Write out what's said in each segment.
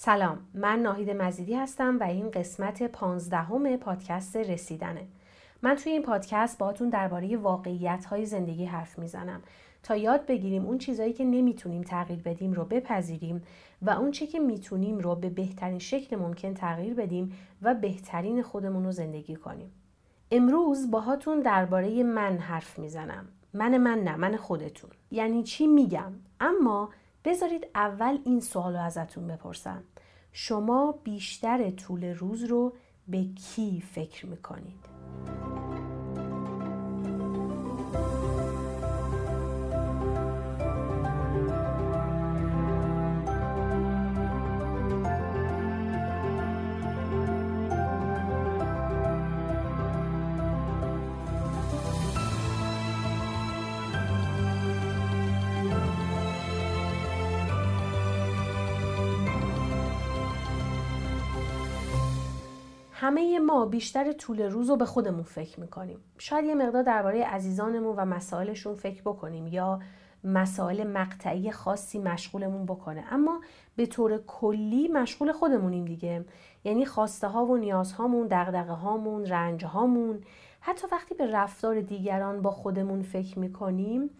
سلام من ناهید مزیدی هستم و این قسمت پانزدهم پادکست رسیدنه. من توی این پادکست باهاتون درباره واقعیت های زندگی حرف می‌زنم تا یاد بگیریم اون چیزایی که نمی‌تونیم تغییر بدیم رو بپذیریم و اون چی که می‌تونیم رو به بهترین شکل ممکن تغییر بدیم و بهترین خودمون رو زندگی کنیم. امروز باهاتون درباره من حرف می‌زنم. من من نه من خودتون. یعنی چی میگم؟ اما بذارید اول این سوال رو ازتون بپرسم شما بیشتر طول روز رو به کی فکر می‌کنید؟ همه ما بیشتر طول روز رو به خودمون فکر می‌کنیم. شاید یه مقدار درباره عزیزانمون و مسائلشون فکر بکنیم یا مسائل مقطعی خاصی مشغولمون بکنه. اما به طور کلی مشغول خودمونیم دیگه. یعنی خواسته ها و نیازهامون دغدغه هامون رنج هامون حتی وقتی به رفتار دیگران با خودمون فکر می‌کنیم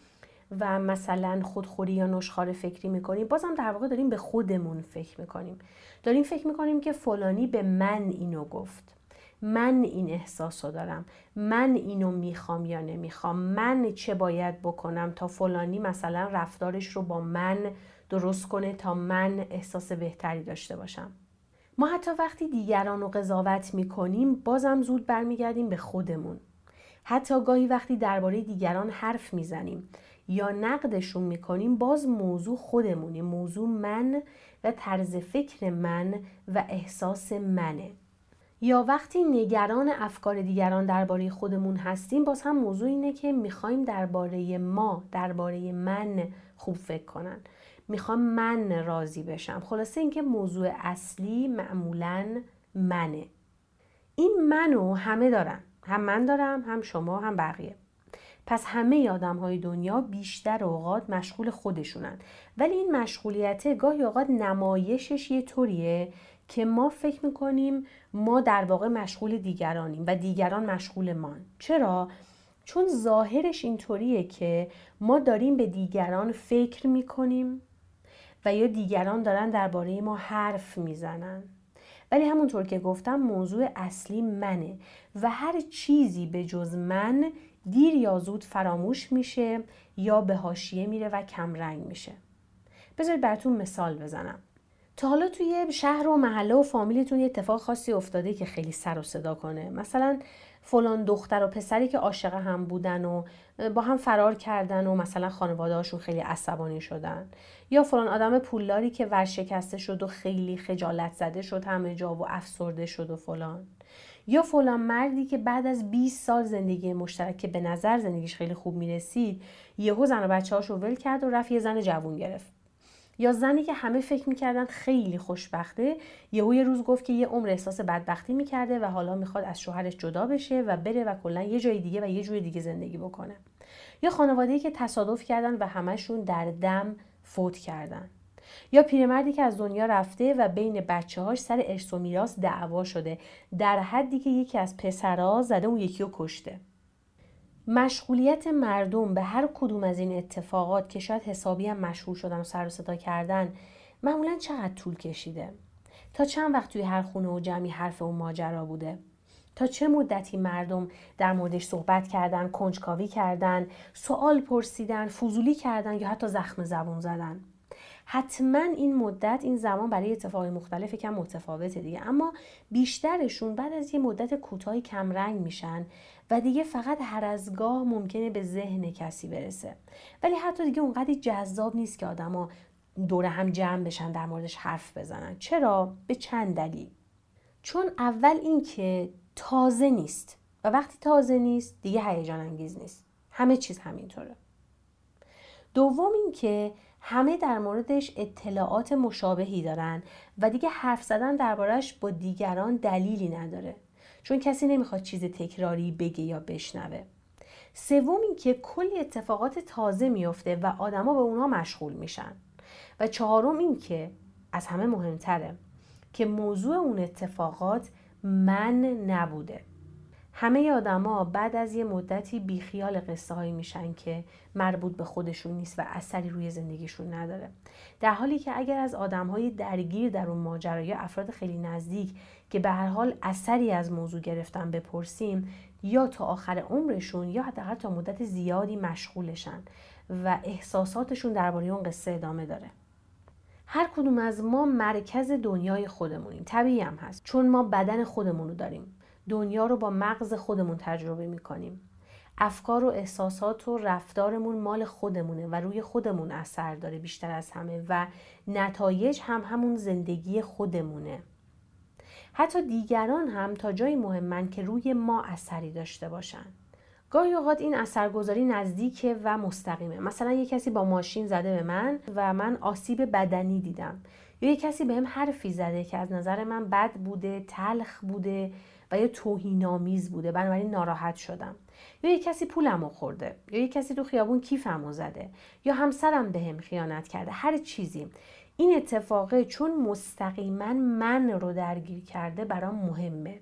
و مثلا خودخوری یا نشخار فکری می‌کنیم بازم در واقع داریم به خودمون فکر می‌کنیم. داریم فکر می‌کنیم که فلانی به من اینو گفت. من این احساس رو دارم. من اینو می‌خوام یا نمی‌خوام. من چه باید بکنم تا فلانی مثلا رفتارش رو با من درست کنه تا من احساس بهتری داشته باشم. ما حتی وقتی دیگران رو قضاوت می‌کنیم بازم زود برمیگردیم به خودمون. حتی گاهی وقتی درباره دیگران حرف می‌زنیم. یا نقدشون می‌کنیم باز موضوع خودمونی موضوع من و طرز فکر من و احساس منه. یا وقتی نگران افکار دیگران درباره خودمون هستیم باز هم موضوع اینه که می‌خوایم درباره ما درباره من خوب فکر کنن. می‌خوام من راضی بشم. خلاصه اینکه موضوع اصلی معمولا منه. این منو همه دارن. هم من دارم هم شما هم بقیه. پس همه آدم های دنیا بیشتر اوقات مشغول خودشونن. ولی این مشغولیت گاهی اوقات نمایشش یه طوریه که ما فکر می‌کنیم ما در واقع مشغول دیگرانیم و دیگران مشغول ما چرا؟ چون ظاهرش اینطوریه که ما داریم به دیگران فکر می‌کنیم و یا دیگران دارن درباره ما حرف می‌زنن. ولی همونطور که گفتم موضوع اصلی منه و هر چیزی به جز من دیر یا زود فراموش میشه یا به هاشیه میره و کمرنگ میشه. بذارید براتون مثال بزنم. تا حالا توی شهر و محله و فامیلتون یه اتفاق خاصی افتاده که خیلی سر و صدا کنه. مثلا فلان دختر و پسری که عاشق هم بودن و با هم فرار کردن و مثلا خانواده هاشون خیلی عصبانی شدن. یا فلان آدم پولداری که ورشکسته شد و خیلی خجالت زده شد همه جا و افسرده شد و فلان. یا فلان مردی که بعد از 20 سال زندگی مشترک که به نظر زندگیش خیلی خوب می‌رسید یهو زن و بچه هاشو ول کرد و رفت یه زن جوون گرفت. یا زنی که همه فکر می‌کردن خیلی خوشبخته یهو یه روز گفت که یه عمر احساس بدبختی می‌کرده و حالا می‌خواد از شوهرش جدا بشه و بره و کلا یه جای دیگه و یه جوی دیگه زندگی بکنه. یا خانواده‌ای که تصادف کردن و همشون در دم فوت کردن. یا پیرمردی که از دنیا رفته و بین بچه هاش سر ارث و میراث دعوا شده در حدی که یکی از پسرها زده اون یکی رو کشته. مشغولیت مردم به هر کدوم از این اتفاقات که شاید حسابی هم مشغول شدن و سر و صدا کردن معمولا چقدر طول کشیده؟ تا چند وقت توی هر خونه و جمعی حرف اون ماجرا بوده؟ تا چه مدتی مردم در موردش صحبت کردن کنجکاوی کردن سوال پرسیدن فضولی کردن یا حتی زخم زبون زدن؟ حتما این مدت این زمان برای اتفاق مختلف کم متفاوته دیگه. اما بیشترشون بعد از یه مدت کوتاهی کمرنگ میشن و دیگه فقط هر از گاه ممکنه به ذهن کسی برسه. ولی حتی دیگه اونقدر جذاب نیست که آدما دور هم جمع بشن در موردش حرف بزنن. چرا؟ به چند دلیل. چون اول اینکه تازه نیست و وقتی تازه نیست دیگه هیجان انگیز نیست. همه چیز همینطوره. دوم اینکه همه در موردش اطلاعات مشابهی دارن و دیگه حرف زدن دربارهش با دیگران دلیلی نداره. چون کسی نمی‌خواد چیز تکراری بگه یا بشنوه. سوم اینکه کلی اتفاقات تازه میفته و آدما به اونها مشغول میشن. و چهارم اینکه از همه مهمتره که موضوع اون اتفاقات من نبوده. همه آدما بعد از یه مدتی بیخیال قصه هایی میشن که مربوط به خودشون نیست و اثری روی زندگیشون نداره. در حالی که اگر از آدم های درگیر در اون ماجرا یا افراد خیلی نزدیک که به هر حال اثری از موضوع گرفتن بپرسیم یا تا آخر عمرشون یا حداقل تا مدت زیادی مشغولشن و احساساتشون درباره اون قصه ادامه داره. هر کدوم از ما مرکز دنیای خودمونیم. طبیعی هم هست. چون ما بدن خودمون رو داریم. دنیا رو با مغز خودمون تجربه می‌کنیم. افکار و احساسات و رفتارمون مال خودمونه و روی خودمون اثر داره بیشتر از همه و نتایج هم همون زندگی خودمونه. حتی دیگران هم تا جایی مهمن که روی ما اثری داشته باشن. گاهی اوقات این اثرگذاری نزدیکه و مستقیمه. مثلا یه کسی با ماشین زده به من و من آسیب بدنی دیدم. یا یه کسی بهم حرفی زده که از نظر من بد بوده تلخ بوده و یا توهینآمیز بوده. بنابراین ناراحت شدم. یا یه کسی پولمو خورده یا یه کسی تو خیابون کیفمو زده یا همسرم بهم خیانت کرده. هر چیزی. این اتفاقه چون مستقیما من رو درگیر کرده برام مهمه.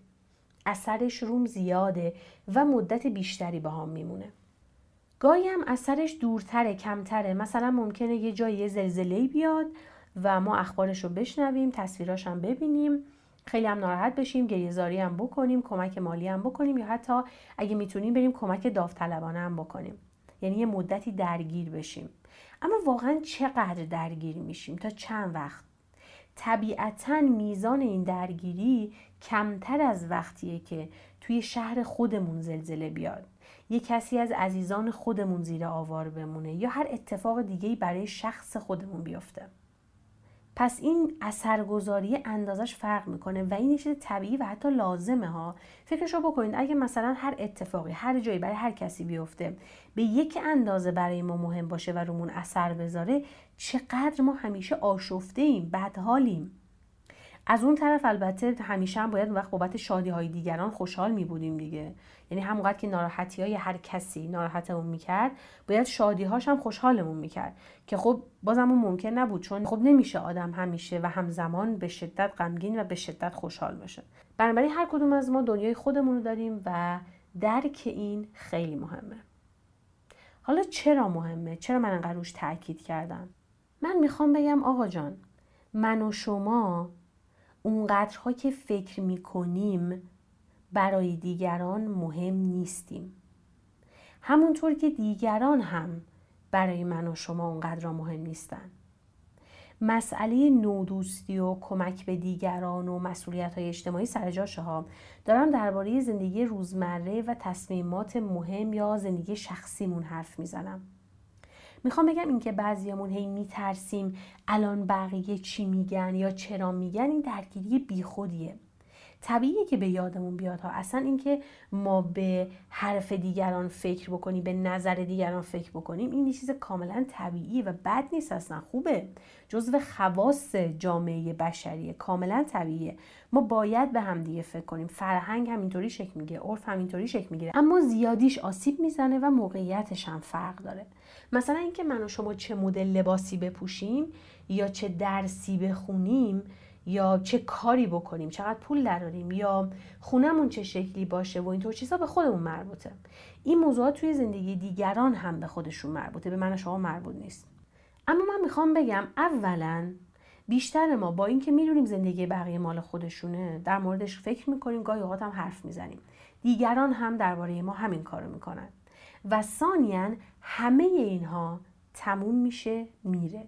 اثرش روم زیاده و مدت بیشتری با هم میمونه. گاهی هم اثرش دورتره کمتره. مثلا ممکنه یه جایی زلزله بیاد و ما اخبارش رو بشنویم تصویراش هم ببینیم. خیلی هم ناراحت بشیم گریهزاری هم بکنیم کمک مالی هم بکنیم یا حتی اگه می‌تونیم بریم کمک داوطلبانه هم بکنیم. یعنی یه مدتی درگیر بشیم. اما واقعا چقدر درگیر میشیم؟ تا چند وقت؟ طبیعتا میزان این درگیری کمتر از وقتیه که توی شهر خودمون زلزله بیاد. یه کسی از عزیزان خودمون زیر آوار بمونه یا هر اتفاق دیگهی برای شخص خودمون بیفته. پس این اثرگذاری اندازش فرق می‌کنه و این چیز طبیعی و حتی لازمه ها. فکرشو بکنید اگه مثلا هر اتفاقی هر جایی برای هر کسی بیفته به یک اندازه برای ما مهم باشه و رومون اثر بذاره چقدر ما همیشه آشفته ایم بدحالیم. از اون طرف البته همیشه هم باید وقت بابت شادی های دیگران خوشحال می بودیم دیگه. یعنی همونقدر که ناراحتی های هر کسی ناراحتمون می‌کرد باید شادی هاش هم خوشحالمون می‌کرد. که خب بازم اون ممکن نبود چون خب نمیشه آدم همیشه و همزمان به شدت غمگین و به شدت خوشحال باشه. بنابراین هر کدوم از ما دنیای خودمون رو داریم و درک این خیلی مهمه. حالا چرا مهمه؟ چرا من انقدر روش تاکید کردم؟ من می‌خوام بگم آقا جان من و شما اونقدرها که فکر می‌کنیم برای دیگران مهم نیستیم. همونطور که دیگران هم برای من و شما اونقدر مهم نیستن. مسئله نودوستی و کمک به دیگران و مسئولیت های اجتماعی سر جاشه ها دارم درباره زندگی روزمره و تصمیمات مهم یا زندگی شخصیمون حرف می‌زنم. می‌خوام بگم اینکه بعضیامون هی میترسیم الان بقیه چی میگن یا چرا میگن. این درگیری بیخودیه. طبیعیه که به یادمون بیاد ها. اصلا اینکه ما به حرف دیگران فکر بکنیم به نظر دیگران فکر بکنیم این چیز کاملا طبیعیه و بد نیست اصلا. خوبه. جزو خواص جامعه بشریه. کاملا طبیعیه. ما باید به همدیگه فکر کنیم. فرهنگ همینطوری شکل می‌گیره. عرف همینطوری شکل می‌گیره. اما زیادیش آسیب می‌زنه و موقعیتش هم فرق داره. مثلا اینکه من و شما چه مدل لباسی بپوشیم یا چه درسی بخونیم یا چه کاری بکنیم چقدر پول دراریم یا خونمون چه شکلی باشه و اینطور چیزا به خودمون مربوطه. این موضوعات توی زندگی دیگران هم به خودشون مربوطه به من و شما مربوط نیست. اما من می‌خوام بگم اولا بیشتر ما با اینکه می‌دونیم زندگی بقیه مال خودشونه در موردش فکر می‌کنیم گاهی اوقات هم حرف می‌زنیم. دیگران هم درباره ما همین کارو می‌کنن. و ثانیا همه اینها تموم میشه میره.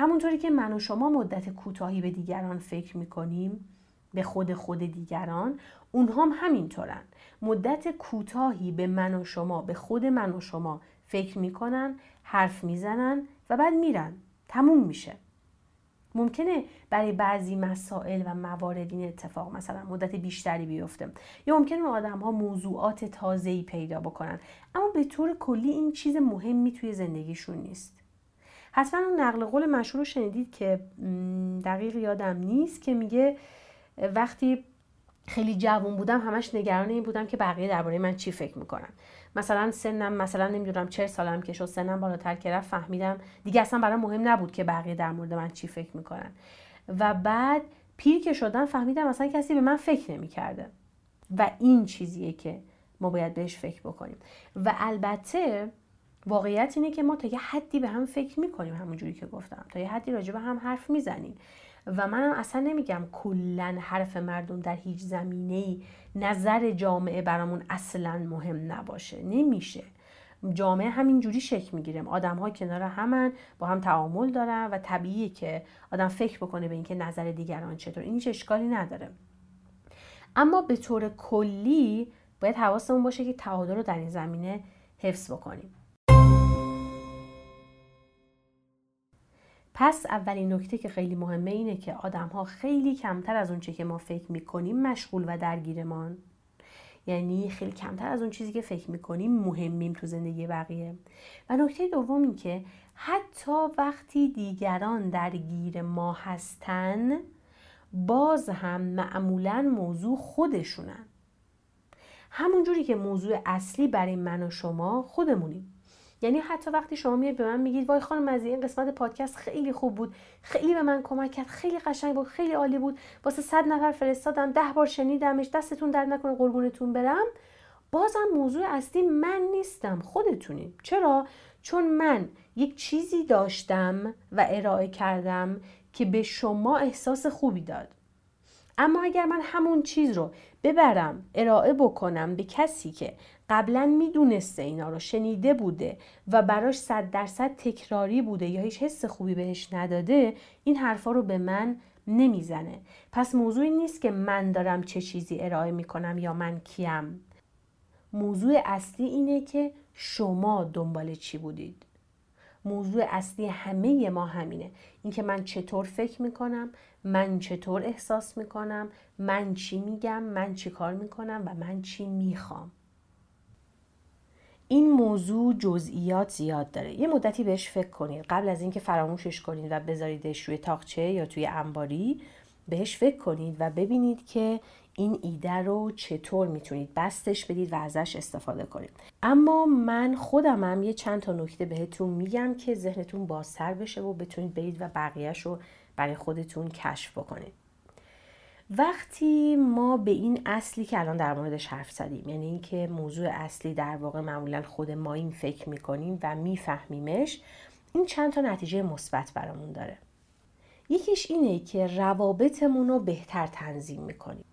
همونطوری که من و شما مدت کوتاهی به دیگران فکر می‌کنیم به خود خود دیگران اونها هم همینطورن. مدت کوتاهی به من و شما به خود من و شما فکر می‌کنن حرف می‌زنن و بعد میرن. تموم میشه. ممکنه برای بعضی مسائل و موارد این اتفاق مثلا مدت بیشتری بیفته. یا ممکنه آدم ها موضوعات تازه‌ای پیدا بکنن. اما به طور کلی این چیز مهمی توی زندگیشون نیست. حتما اون نقل قول مشهور رو شنیدید که دقیق یادم نیست که میگه وقتی خیلی جوون بودم همش نگران این بودم که بقیه درباره من چی فکر می‌کنن. مثلا سنم مثلا نمی‌دونم چه سالم که شد سنم بالاتر که رفت فهمیدم دیگه اصلا برای مهم نبود که بقیه در مورد من چی فکر می‌کنن. و بعد پیر که شدن فهمیدم اصلا کسی به من فکر نمی‌کرده. و این چیزیه که ما باید بهش فکر بکنیم. و البته واقعیت اینه که ما تا یه حدی به هم فکر می‌کنیم همونجوری که گفتم. تا یه حدی راجع به هم حرف می‌زنیم. و منم اصلا نمیگم کلا حرف مردم در هیچ زمینه ای نظر جامعه برامون اصلا مهم نباشه. نمیشه. جامعه همینجوری شکل می‌گیرم آدم ها کنار همن با هم تعامل دارن و طبیعیه که آدم فکر بکنه به اینکه نظر دیگران چطور. این هیچ اشکالی نداره. اما به طور کلی باید حواسمون باشه که تعادل رو در این زمینه حفظ بکنیم. پس اولین نکته که خیلی مهمه اینه که آدم ها خیلی کمتر از اونچه که ما فکر می‌کنیم مشغول و درگیرمان. یعنی خیلی کمتر از اون چیزی که فکر می‌کنیم مهمیم تو زندگی بقیه. و نکته دوم این که حتی وقتی دیگران درگیر ما هستن باز هم معمولا موضوع خودشونن. همونجوری که موضوع اصلی برای من و شما خودمونیم. یعنی حتی وقتی شما میاد به من میگید وای خانم مزی این قسمت پادکست خیلی خوب بود خیلی به من کمک کرد خیلی قشنگ بود خیلی عالی بود واسه صد نفر فرستادم ده بار شنیدمش دستتون در نکنه قربونتون برم. بازم موضوع اصلی من نیستم خودتونیم. چرا؟ چون من یک چیزی داشتم و ارائه کردم که به شما احساس خوبی داد. اما اگر من همون چیز رو ببرم ارائه بکنم به کسی که قبلا می‌دونسته اینا رو شنیده بوده و براش صد درصد تکراری بوده یا هیچ حس خوبی بهش نداده این حرفا رو به من نمی‌زنه. پس موضوعی نیست که من دارم چه چیزی ارائه می‌کنم یا من کیم. موضوع اصلی اینه که شما دنبال چی بودید. موضوع اصلی همه ما همینه. اینکه من چطور فکر می‌کنم من چطور احساس می‌کنم من چی میگم من چی کار می‌کنم و من چی می‌خوام. این موضوع جزئیات زیاد داره. یه مدتی بهش فکر کنید. قبل از اینکه فراموشش کنید و بذاریدش روی تاقچه یا توی انباری بهش فکر کنید و ببینید که این ایده رو چطور می‌تونید بستش بدید و ازش استفاده کنید. اما من خودمم یه چند تا نکته بهتون میگم که ذهنتون بازتر بشه و بتونید برید و بقیهش رو برای خودتون کشف بکنید. وقتی ما به این اصلی که الان در موردش حرف زدیم یعنی اینکه موضوع اصلی در واقع معمولا خود ما این فکر می‌کنیم و میفهمیمش این چند تا نتیجه مثبت برامون داره. یکیش اینه که روابطمون رو بهتر تنظیم می‌کنیم.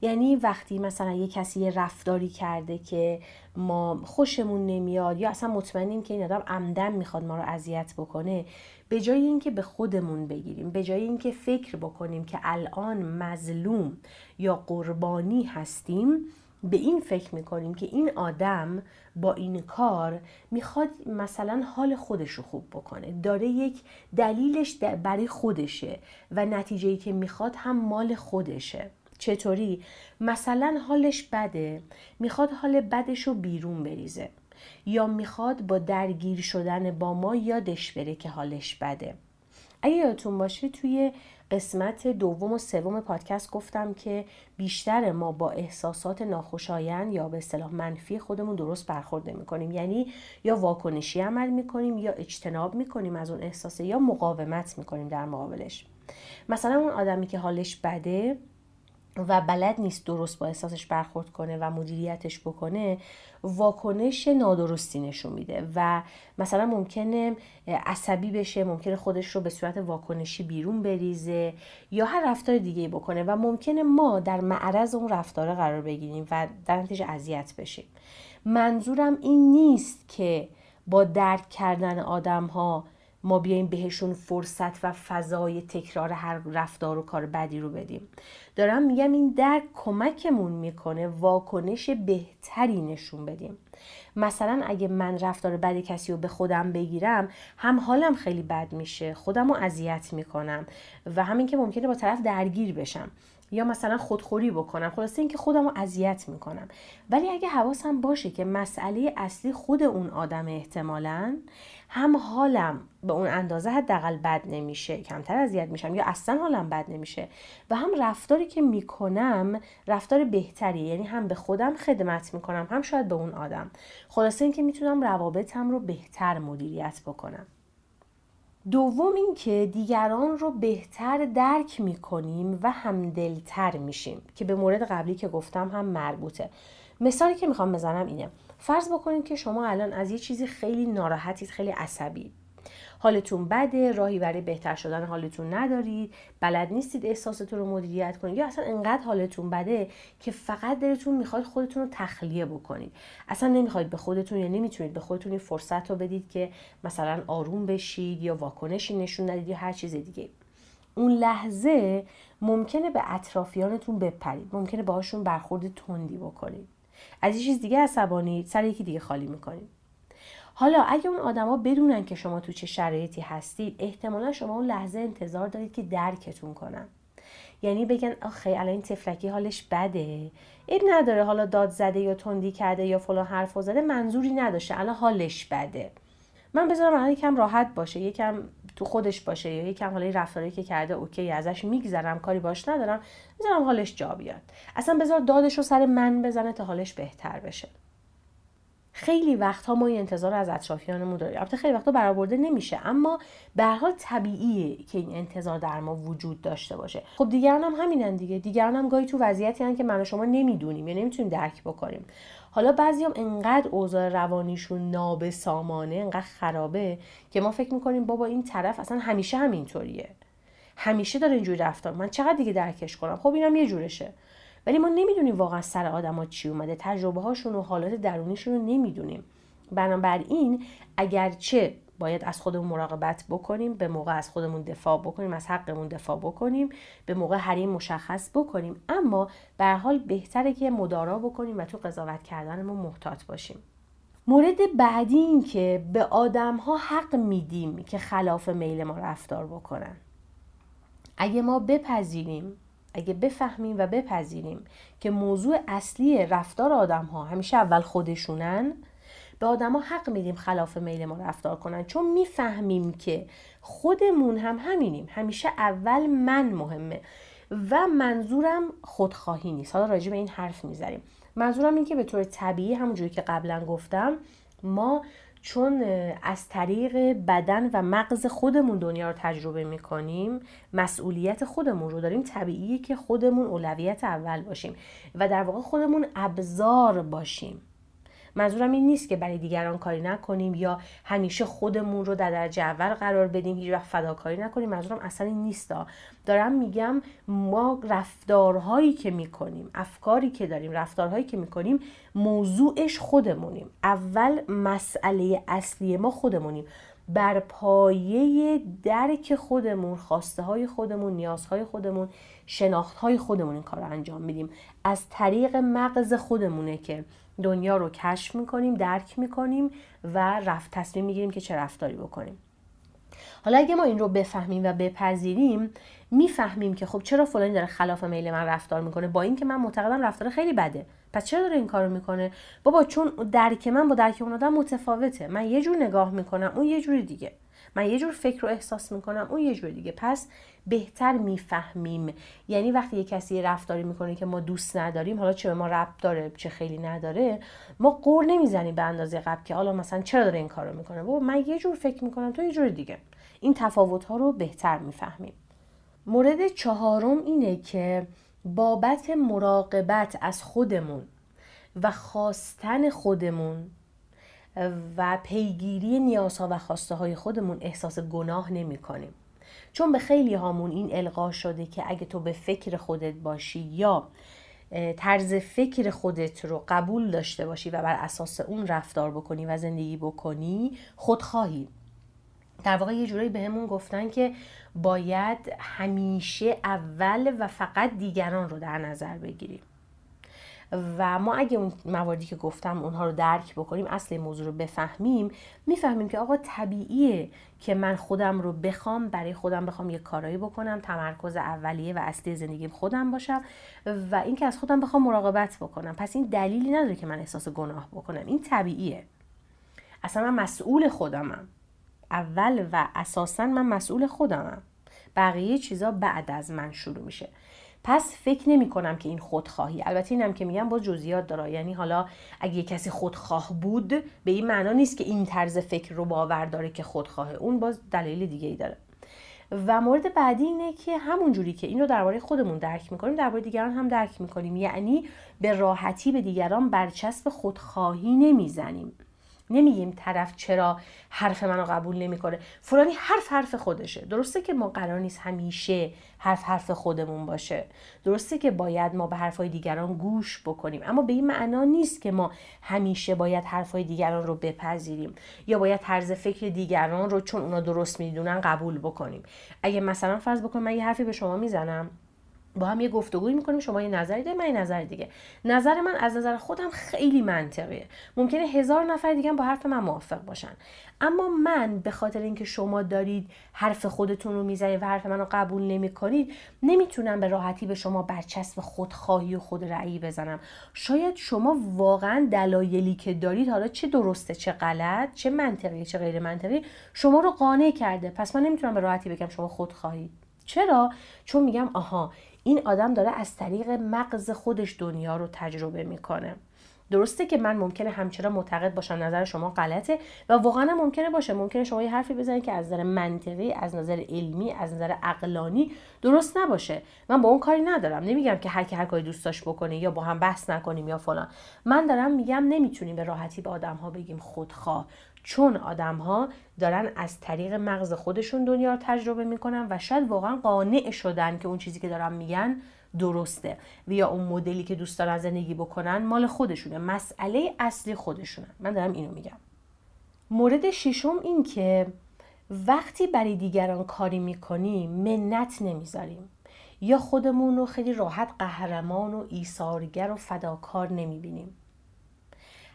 یعنی وقتی مثلا یه کسی رفتاری کرده که ما خوشمون نمیاد یا اصلا مطمئنیم که این آدم عمدن می‌خواد ما رو اذیت بکنه به جای اینکه به خودمون بگیریم به جای اینکه فکر بکنیم که الان مظلوم یا قربانی هستیم به این فکر می‌کنیم که این آدم با این کار می‌خواد مثلا حال خودش رو خوب بکنه. داره یک دلیلش برای خودشه و نتیجه که می‌خواد هم مال خودشه. چطوری؟ مثلا حالش بده. می‌خواد حال بدش رو بیرون بریزه. یا می‌خواد با درگیر شدن با ما یادش بره که حالش بده. اگه یادتون باشه توی قسمت دوم و سوم پادکست گفتم که بیشتر ما با احساسات ناخوشایند یا به اصطلاح منفی خودمون درست برخورد می‌کنیم. یعنی یا واکنشی عمل می‌کنیم یا اجتناب می‌کنیم از اون احساسه یا مقاومت می‌کنیم در مقابلش. مثلا اون آدمی که حالش بده و بلد نیست درست با احساسش برخورد کنه و مدیریتش بکنه واکنش نادرستی نشون میده و مثلا ممکنه عصبی بشه ممکنه خودش رو به صورت واکنشی بیرون بریزه یا هر رفتار دیگه بکنه و ممکنه ما در معرض اون رفتاره قرار بگیریم و در نتیجه اذیت بشیم. منظورم این نیست که با درک کردن آدم ها ما بیایم بهشون فرصت و فضای تکرار هر رفتار و کار بدی رو بدیم. دارم میگم این درک کمکمون می‌کنه واکنش بهتری نشون بدیم. مثلا اگه من رفتار بد کسی رو به خودم بگیرم هم حالم خیلی بد میشه خودم رو اذیت می‌کنم و همین که ممکنه با طرف درگیر بشم. یا مثلا خودخوری بکنم. خلاصه اینکه خودم رو اذیت می‌کنم. ولی اگه حواسم باشه که مسئله اصلی خود اون آدم احتمالا هم حالم به اون اندازه حداقل بد نمیشه کمتر اذیت میشم یا اصلا حالم بد نمیشه و هم رفتاری که می‌کنم رفتار بهتری یعنی هم به خودم خدمت می‌کنم هم شاید به اون آدم. خلاصه اینکه می‌تونم روابطم رو بهتر مدیریت بکنم. دوم اینکه دیگران رو بهتر درک می‌کنیم و همدلتر میشیم که به مورد قبلی که گفتم هم مربوطه. مثالی که می‌خوام بزنم اینه. فرض بکنید که شما الان از یه چیزی خیلی ناراحتید خیلی عصبی. حالتون بده راهی برای بهتر شدن حالتون ندارید بلد نیستید احساستون رو مدیریت کنید. یا اصلا انقدر حالتون بده که فقط دلتون می‌خواد خودتون رو تخلیه بکنید. اصلا نمی‌خواید به خودتون یا نمی‌تونید به خودتون این فرصت رو بدید که مثلا آروم بشید یا واکنشی نشون ندید یا هر چیز دیگه. اون لحظه ممکنه به اطرافیانتون بپرید. ممکنه باهاشون برخورد تندی بکنید. از یه چیز دیگه عصبانید سر یکی دیگه خالی می‌کنید. حالا اگه اون آدما بدونن که شما تو چه شرایطی هستید احتمالا شما اون لحظه انتظار دارید که درکتون کنن. یعنی بگن آخه الان این تفلکی حالش بده. این نداره حالا داد زده یا تندی کرده یا فلان حرف زده منظوری نداشته. الان حالش بده. من بذارم الان یکم راحت باشه یکم تو خودش باشه یا یکم حالا رفتاری که کرده اوکی ازش میگذرم کاری باش ندارم بذارم حالش جا بیاد. اصلا بذار دادش رو سر من بزنه تا حالش بهتر بشه. خیلی وقتها ما این انتظار از اطرافیانمون داریم. البته خیلی وقتا برآورده نمیشه اما به هر حال طبیعیه که این انتظار در ما وجود داشته باشه. خب دیگران هم همینن دیگه. دیگران هم گاهی تو وضعیتی هن که من شما نمی‌دونیم یا نمی‌تونیم درک بکنیم. حالا بعضی هم انقدر اوضاع روانیشون نابسامانه انقدر خرابه که ما فکر می‌کنیم بابا این طرف اصلا همیشه همینطوریه. همیشه داره اینجوری رفتار. من چقدر دیگه درکش کنم؟ خب اینم یه جورشه. ولی ما نمی‌دونیم واقعا سر آدما چی اومده. تجربه هاشون و حالات درونیشون رو نمی‌دونیم. بنابراین اگرچه باید از خودمون مراقبت بکنیم به موقع از خودمون دفاع بکنیم از حقمون دفاع بکنیم به موقع حریم مشخص بکنیم. اما به حال بهتره که مدارا بکنیم و تو قضاوت کردنمون محتاط باشیم. مورد بعدی این که به آدم ها حق میدیم که خلاف میل ما رفتار بکنن. اگه ما بپذیریم اگه بفهمیم و بپذیریم که موضوع اصلی رفتار آدم ها همیشه اول خودشونن به آدما حق میدیم خلاف میل ما رفتار کنن. چون می‌فهمیم که خودمون هم همینیم. همیشه اول من مهمه و منظورم خودخواهی نیست. حالا راجع به این حرف می‌ذاریم منظورم این که به طور طبیعی همونجوری که قبلا گفتم ما چون از طریق بدن و مغز خودمون دنیا رو تجربه می‌کنیم مسئولیت خودمون رو داریم. طبیعیه که خودمون اولویت اول باشیم و در واقع خودمون ابزار باشیم. منظورم این نیست که برای دیگران کاری نکنیم یا همیشه خودمون رو در درجه اول قرار بدیم هیچ وقت فداکاری نکنیم. منظورم اصلا این نیست دارم میگم ما رفتارهایی که می‌کنیم افکاری که داریم رفتارهایی که می‌کنیم موضوعش خودمونیم. اول مسئله اصلی ما خودمونیم. بر پایه درک خودمون خواسته های خودمون نیازهای خودمون شناخت های خودمون این کار رو انجام میدیم. از طریق مغز خودمونه که دنیا رو کشف می‌کنیم درک می‌کنیم و رفت تصمیم می‌گیریم که چه رفتاری بکنیم. حالا اگه ما این رو بفهمیم و بپذیریم می‌فهمیم که خب چرا فلانی داره خلاف میل من رفتار می‌کنه با اینکه من معتقدم رفتار خیلی بده. پس چرا داره این کارو می‌کنه؟ بابا چون درک من با درک اون آدم متفاوته. من یه جور نگاه می‌کنم اون یه جور دیگه. من یه جور فکر رو احساس می‌کنم. اون یه جور دیگه. پس بهتر می‌فهمیم. یعنی وقتی یه کسی رفتاری می‌کنه که ما دوست نداریم حالا چه به ما ربط داره چه خیلی نداره ما قور نمی‌زنیم به اندازه قبل که حالا مثلا چرا داره این کارو می‌کنه. بابا من یه جور فکر می‌کنم تو یه جور دیگه. این تفاوت ها رو بهتر می‌فهمیم. مورد چهارم اینه که بابت مراقبت از خودمون و خواستن خودمون و پیگیری نیازها و خواسته های خودمون احساس گناه نمی کنیم. چون به خیلی هامون این القا شده که اگه تو به فکر خودت باشی یا طرز فکر خودت رو قبول داشته باشی و بر اساس اون رفتار بکنی و زندگی بکنی خودخواهی در واقع یه جورایی بهمون گفتن که باید همیشه اول و فقط دیگران رو در نظر بگیریم و ما اگه اون مواردی که گفتم اونها رو درک بکنیم اصل موضوع رو بفهمیم می‌فهمیم که آقا طبیعیه که من خودم رو بخوام برای خودم بخوام یه کارایی بکنم تمرکز اولیه و اصلی زندگیم خودم باشم و اینکه از خودم بخوام مراقبت بکنم. پس این دلیلی نداره که من احساس گناه بکنم. این طبیعیه. اصلا من مسئول خودمم. اول و اساسا من مسئول خودمم. بقیه چیزا بعد از من شروع میشه. پس فکر نمی کنم که این خودخواهی. البته اینم که میگم باز جزئیات داره. یعنی حالا اگه کسی خودخواه بود به این معنا نیست که این طرز فکر رو باور داره که خودخواهه اون باز دلیل دیگه ای داره. و مورد بعدی اینه که همون جوری که اینو درباره خودمون درک می‌کنیم درباره دیگران هم درک می‌کنیم. یعنی به راحتی به دیگران برچسب خودخواهی نمی‌زنیم. نمیگیم طرف چرا حرف منو قبول نمی‌کنه. فلانی حرف حرف خودشه. درسته که ما قرار نیست همیشه حرف حرف خودمون باشه. درسته که باید ما به حرفهای دیگران گوش بکنیم. اما به این معنا نیست که ما همیشه باید حرفهای دیگران رو بپذیریم. یا باید طرز فکر دیگران رو چون اونا درست می‌دونن قبول بکنیم. اگه مثلا فرض بکنم من یه حرفی به شما می‌زنم. با هم یه گفتگوی می‌کنیم شما یه نظری دارید من یه نظر دیگه. نظر من از نظر خودم خیلی منطقیه. ممکنه هزار نفر دیگه با حرف من موافق باشن. اما من به خاطر اینکه شما دارید حرف خودتون رو می‌زنید و حرف منو قبول نمی‌کنید نمی‌تونم به راحتی به شما برچسب خودخواهی و خود رأیی بزنم. شاید شما واقعا دلایلی که دارید حالا چه درسته چه غلط چه منطقی چه غیر منطقی شما رو قانع کرده. پس من نمی‌تونم به راحتی بگم شما خودخواهید چرا؟ چون میگم آها این آدم داره از طریق مغز خودش دنیا رو تجربه می‌کنه. درسته که من ممکنه همچنان معتقد باشم نظر شما غلطه و واقعا ممکنه باشه. ممکنه شما یه حرفی بزنید که از نظر منطقی از نظر علمی از نظر عقلانی درست نباشه. من با اون کاری ندارم. نمیگم که هر کی هر کاری دوست داشت بکنه یا با هم بحث نکنیم یا فلان. من دارم میگم نمی‌تونیم به راحتی به آدم ها بگیم خودخواه. چون آدم ها دارن از طریق مغز خودشون دنیا رو تجربه می‌کنن و شاید واقعا قانع شدن که اون چیزی که دارن میگن درسته و یا اون مدلی که دوست دارن زندگی بکنن مال خودشونه. مسئله اصلی خودشونه. من دارم اینو میگم. مورد ششم این که وقتی برای دیگران کاری می‌کنیم منت نمی‌ذاریم. یا خودمون رو خیلی راحت قهرمان و ایثارگر و فداکار نمی‌بینیم.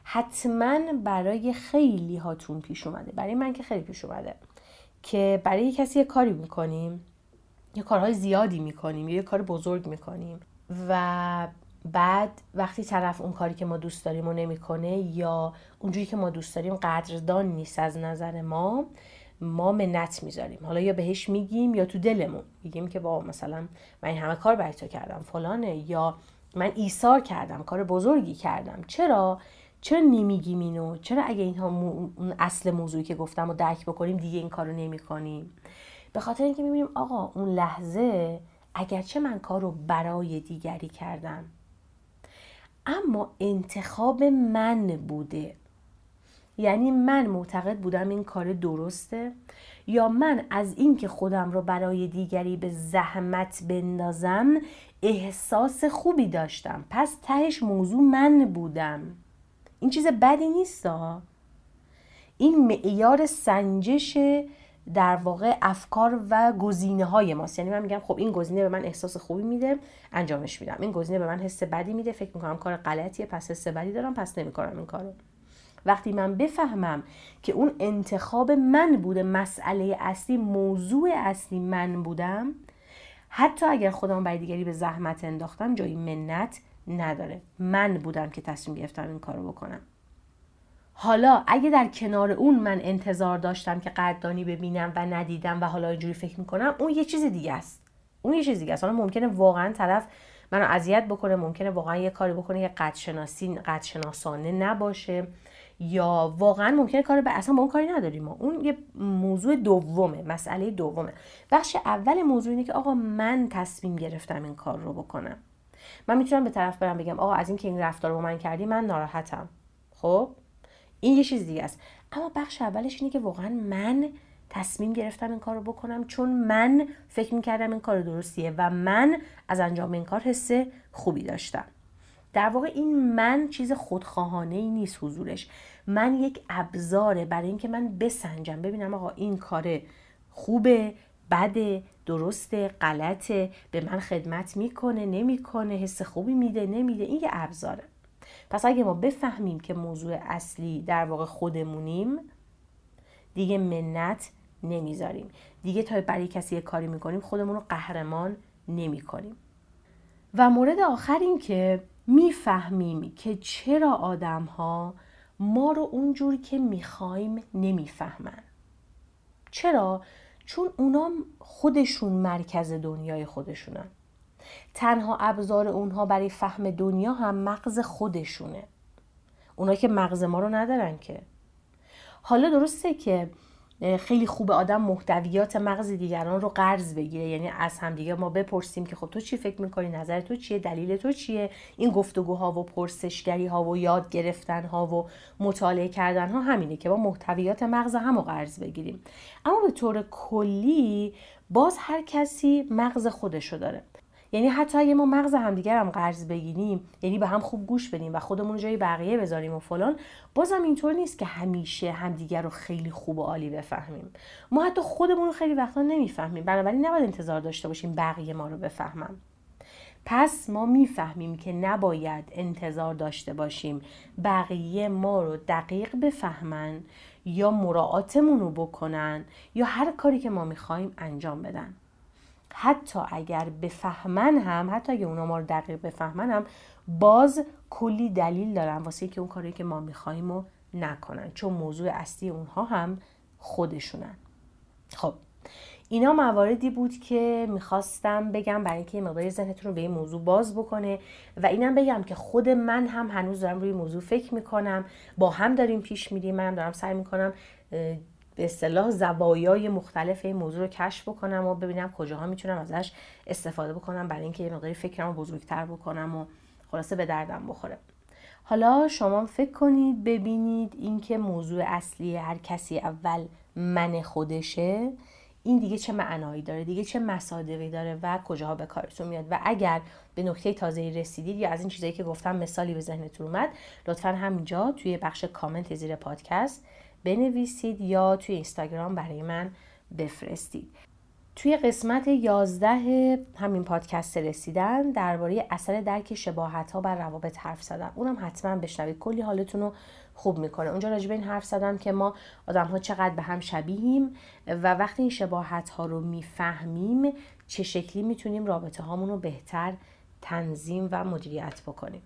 حتما برای خیلی هاتون پیش اومده. برای من که خیلی پیش اومده. که برای کسی یه کاری می‌کنیم. یه کارهای زیادی می‌کنیم. یا یه کار بزرگ می‌کنیم. و بعد وقتی طرف اون کاری که ما دوست داریم و نمی‌کنه یا اونجوری که ما دوست داریم قدردان نیست از نظر ما ما منت می‌ذاریم. حالا یا بهش میگیم یا تو دلمون. میگیم که با مثلا من این همه کار برای تو کردم. فلانه. یا من ایثار کردم. کار بزرگی کردم. چرا؟ چرا نمیگیم اینو؟ چرا اگه اینها اون اصل موضوعی که گفتم رو درک بکنیم دیگه این کارو نمی‌کنیم؟ به خاطر اینکه می‌بینیم آقا اون لحظه اگرچه من کار رو برای دیگری کردم اما انتخاب من بوده. یعنی من معتقد بودم این کار درسته یا من از اینکه خودم رو برای دیگری به زحمت بندازم احساس خوبی داشتم. پس تهش موضوع من بودم. این چیز بدی نیست این معیار سنجش در واقع افکار و گزینه های ماست. یعنی من میگم خب این گزینه به من احساس خوبی میده انجامش میدم. این گزینه به من حس بدی میده فکر می‌کنم کار غلطیه پس حس بدی دارم پس نمی‌کنم این کارو. وقتی من بفهمم که اون انتخاب من بوده مسئله اصلی موضوع اصلی من بودم حتی اگر خودم برای دیگری به زحمت انداختم جایی منت نداره. من بودم که تصمیم گرفتم این کارو بکنم. حالا اگه در کنار اون من انتظار داشتم که قدردانی ببینم و ندیدم و حالا اینجوری فکر می‌کنم اون یه چیز دیگه است. اون یه چیز دیگه است. حالا ممکنه واقعا طرف منو اذیت بکنه ممکنه واقعا یه کاری بکنه که قد شناسی قد شناسانه نباشه یا واقعا ممکنه کار به اصلا با اون کاری نداریم ما. اون یه موضوع دومه مسئله دومه. بخش اول موضوع اینه که آقا من تصمیم گرفتم این کار رو بکنم. من می‌تونم به طرف برم بگم آقا از اینکه این رفتار با من کردی من ناراحتم. خب؟ این یه چیز دیگه است. اما بخش اولش اینه که واقعا من تصمیم گرفتم این کار رو بکنم چون من فکر می‌کردم این کار درستیه و من از انجام این کار حس خوبی داشتم. در واقع این من چیز خودخواهانه ای نیست حضورش. من یک ابزاره برای اینکه من بسنجم. ببینم آقا این کار خوبه بده درسته غلطه به من خدمت می‌کنه نمی‌کنه حس خوبی میده نمیده این یه ابزاره. پس اگه ما بفهمیم که موضوع اصلی در واقع خودمونیم دیگه منت نمی‌ذاریم. دیگه تا برای کسی کاری می‌کنیم خودمون رو قهرمان نمی‌کنیم. و مورد آخر این که می‌فهمیم که چرا آدم ها ما رو اونجور که می‌خوایم نمی‌فهمن. چرا؟ چون اونا خودشون مرکز دنیای خودشونن. تنها ابزار اونها برای فهم دنیا هم مغز خودشونه. اونایی که مغز ما رو ندارن که. حالا درسته که خیلی خوب آدم محتویات مغز دیگران رو قرض بگیره. یعنی از همدیگه ما بپرسیم که خب تو چی فکر می‌کنی؟ نظر تو چیه؟ دلیل تو چیه؟ این گفتگوها و پرسشگری ها و یاد گرفتن ها و مطالعه کردن ها همینه که ما محتویات مغز هم رو قرض بگیریم. اما به طور کلی باز هر کسی مغز خودشو داره. یعنی حتی اگه ما مغز همدیگر هم قرض بگیریم یعنی به هم خوب گوش بدیم و خودمون جای بقیه بذاریم و فلان بازم اینطور نیست که همیشه همدیگر رو خیلی خوب و عالی بفهمیم. ما حتی خودمون رو خیلی وقتا نمی‌فهمیم. بنابراین نباید انتظار داشته باشیم بقیه ما رو بفهمم پس ما می‌فهمیم که نباید انتظار داشته باشیم بقیه ما رو دقیق بفهمن یا مراعاتمون رو بکنن یا هر کاری که ما می‌خوایم انجام بدن. حتی اگر بفهمن هم حتی اگر اونا ما رو دقیق بفهمن هم باز کلی دلیل دارن واسه که اون کاری که ما می‌خوایم رو نکنن. چون موضوع اصلی اونها هم خودشونن. خب اینا مواردی بود که می‌خواستم بگم برای اینکه مقداری ذهنتون رو به این موضوع باز بکنه و اینم بگم که خود من هم هنوز دارم روی موضوع فکر می‌کنم. با هم داریم پیش میریم من دارم سعی می‌کنم به اصطلاح زوایای مختلف این موضوع رو کشف بکنم و ببینم کجاها می‌تونم ازش استفاده بکنم برای اینکه یه مقداری فکرم رو بزرگتر بکنم و خلاصه به دردم بخوره. حالا شما فکر کنید ببینید اینکه موضوع اصلی هر کسی اول من خودشه این دیگه چه معنایی داره؟ دیگه چه مصادقی داره و کجاها به کارتون میاد؟ و اگر به نکته تازه رسیدید یا از این چیزایی که گفتم مثالی به ذهنتون اومد لطفا همینجا توی بخش کامنت زیر پادکست بنویسید یا توی اینستاگرام برای من بفرستید. توی قسمت 11 همین پادکست رسیدن درباره اثر درک شباهت ها بر روابط حرف زدم اونم حتما بشنوید. کلی حالتون رو خوب می‌کنه. اونجا راجع به این حرف زدم که ما آدم ها چقدر به هم شبیهیم و وقتی این شباهت ها رو می‌فهمیم چه شکلی می‌تونیم رابطه هامون رو بهتر تنظیم و مدیریت بکنیم.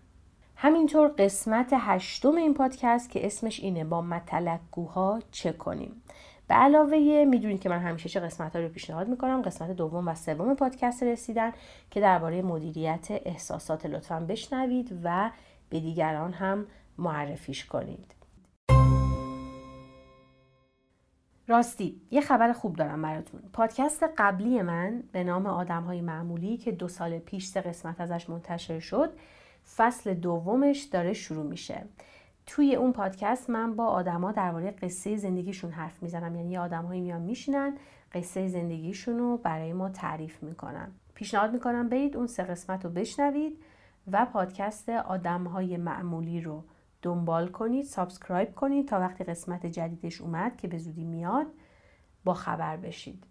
همینطور قسمت هشتم این پادکست که اسمش اینه با متلقوها چه کنیم. به علاوه می‌دونید که من همیشه چه قسمت ها رو پیشنهاد می‌کنم قسمت دوم و سوم پادکست رسیدن که درباره مدیریت احساسات لطفا بشنوید و به دیگران هم معرفیش کنید. راستی یه خبر خوب دارم براتون. پادکست قبلی من به نام آدم های معمولی که دو سال پیش سه قسمت ازش منتشر شد فصل دومش داره شروع میشه. توی اون پادکست من با آدما درباره قصه زندگیشون حرف می‌زنم. یعنی آدمهایی میان میشینن قصه زندگیشون رو برای ما تعریف می‌کنن. پیشنهاد می‌کنم برید اون سه قسمت رو بشنوید و پادکست آدمهای معمولی رو دنبال کنید subscribe کنید تا وقتی قسمت جدیدش اومد که به زودی میاد با خبر بشید.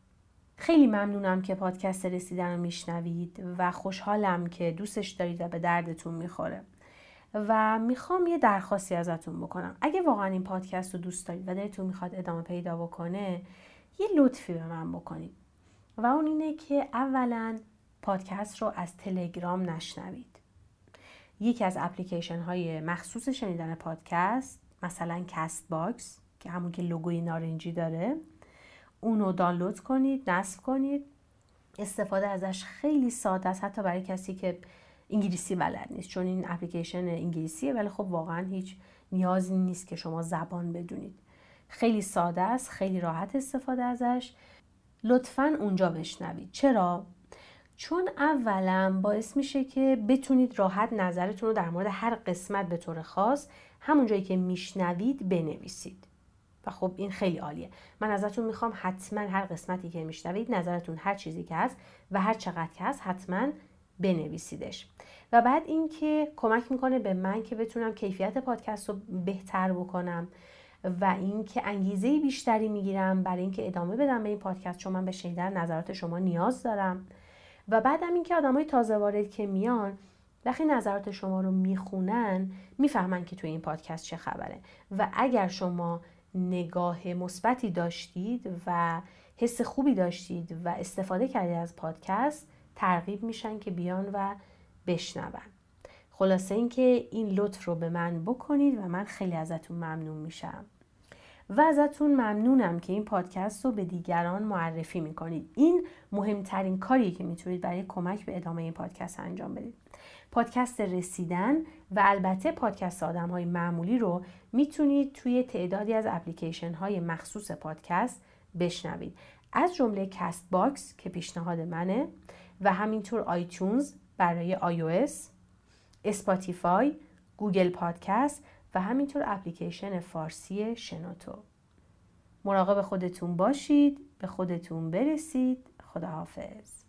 خیلی ممنونم که پادکست رسیدن رو میشنوید و خوشحالم که دوستش دارید و به دردتون می‌خوره. و می‌خوام یه درخواستی ازتون بکنم. اگه واقعا این پادکست رو دوست دارید و دلتون می‌خواد ادامه پیدا بکنه یه لطفی به من بکنید. و اون اینه که اولا پادکست رو از تلگرام نشنوید. یکی از اپلیکیشن های مخصوص شنیدن پادکست مثلا Castbox که همون که لوگوی نارنجی داره. اونو دانلود کنید نصب کنید. استفاده ازش خیلی ساده است حتی برای کسی که انگلیسی بلد نیست چون این اپلیکیشن انگلیسیه ولی خب واقعا هیچ نیازی نیست که شما زبان بدونید. خیلی ساده است خیلی راحت استفاده ازش. لطفا اونجا بشنوید. چرا؟ چون اولا باعث میشه که بتونید راحت نظرتون رو در مورد هر قسمت به طور خاص همون جایی که میشنوید بنویسید. و خب این خیلی عالیه. من ازتون می‌خوام حتما هر قسمتی که میشنوید نظرتون هر چیزی که هست و هر چقدر که هست حتما بنویسیدش. و بعد اینکه کمک می‌کنه به من که بتونم کیفیت پادکست رو بهتر بکنم و اینکه انگیزه بیشتری می‌گیرم برای اینکه ادامه بدم به این پادکست چون من به شنیدن نظرات شما نیاز دارم. و بعدم اینکه آدمای تازه وارد که میان وقتی نظرات شما رو می‌خونن می‌فهمن که توی این پادکست چه خبره. و اگر شما نگاه مثبتی داشتید و حس خوبی داشتید و استفاده کردید از پادکست ترغیب میشن که بیان و بشنون. خلاصه اینکه این لطف رو به من بکنید و من خیلی ازتون ممنون میشم. و ازتون ممنونم که این پادکست رو به دیگران معرفی می‌کنید. این مهمترین کاریه که می‌تونید برای کمک به ادامه این پادکست انجام بدید. پادکست رسیدن و البته پادکست آدم های معمولی رو می‌تونید توی تعدادی از اپلیکیشن های مخصوص پادکست بشنوید. از جمله Castbox که پیشنهاد منه و همینطور iTunes برای iOS Spotify Google Podcast و همینطور اپلیکیشن فارسی شنوتو. مراقب خودتون باشید به خودتون برسید. خداحافظ.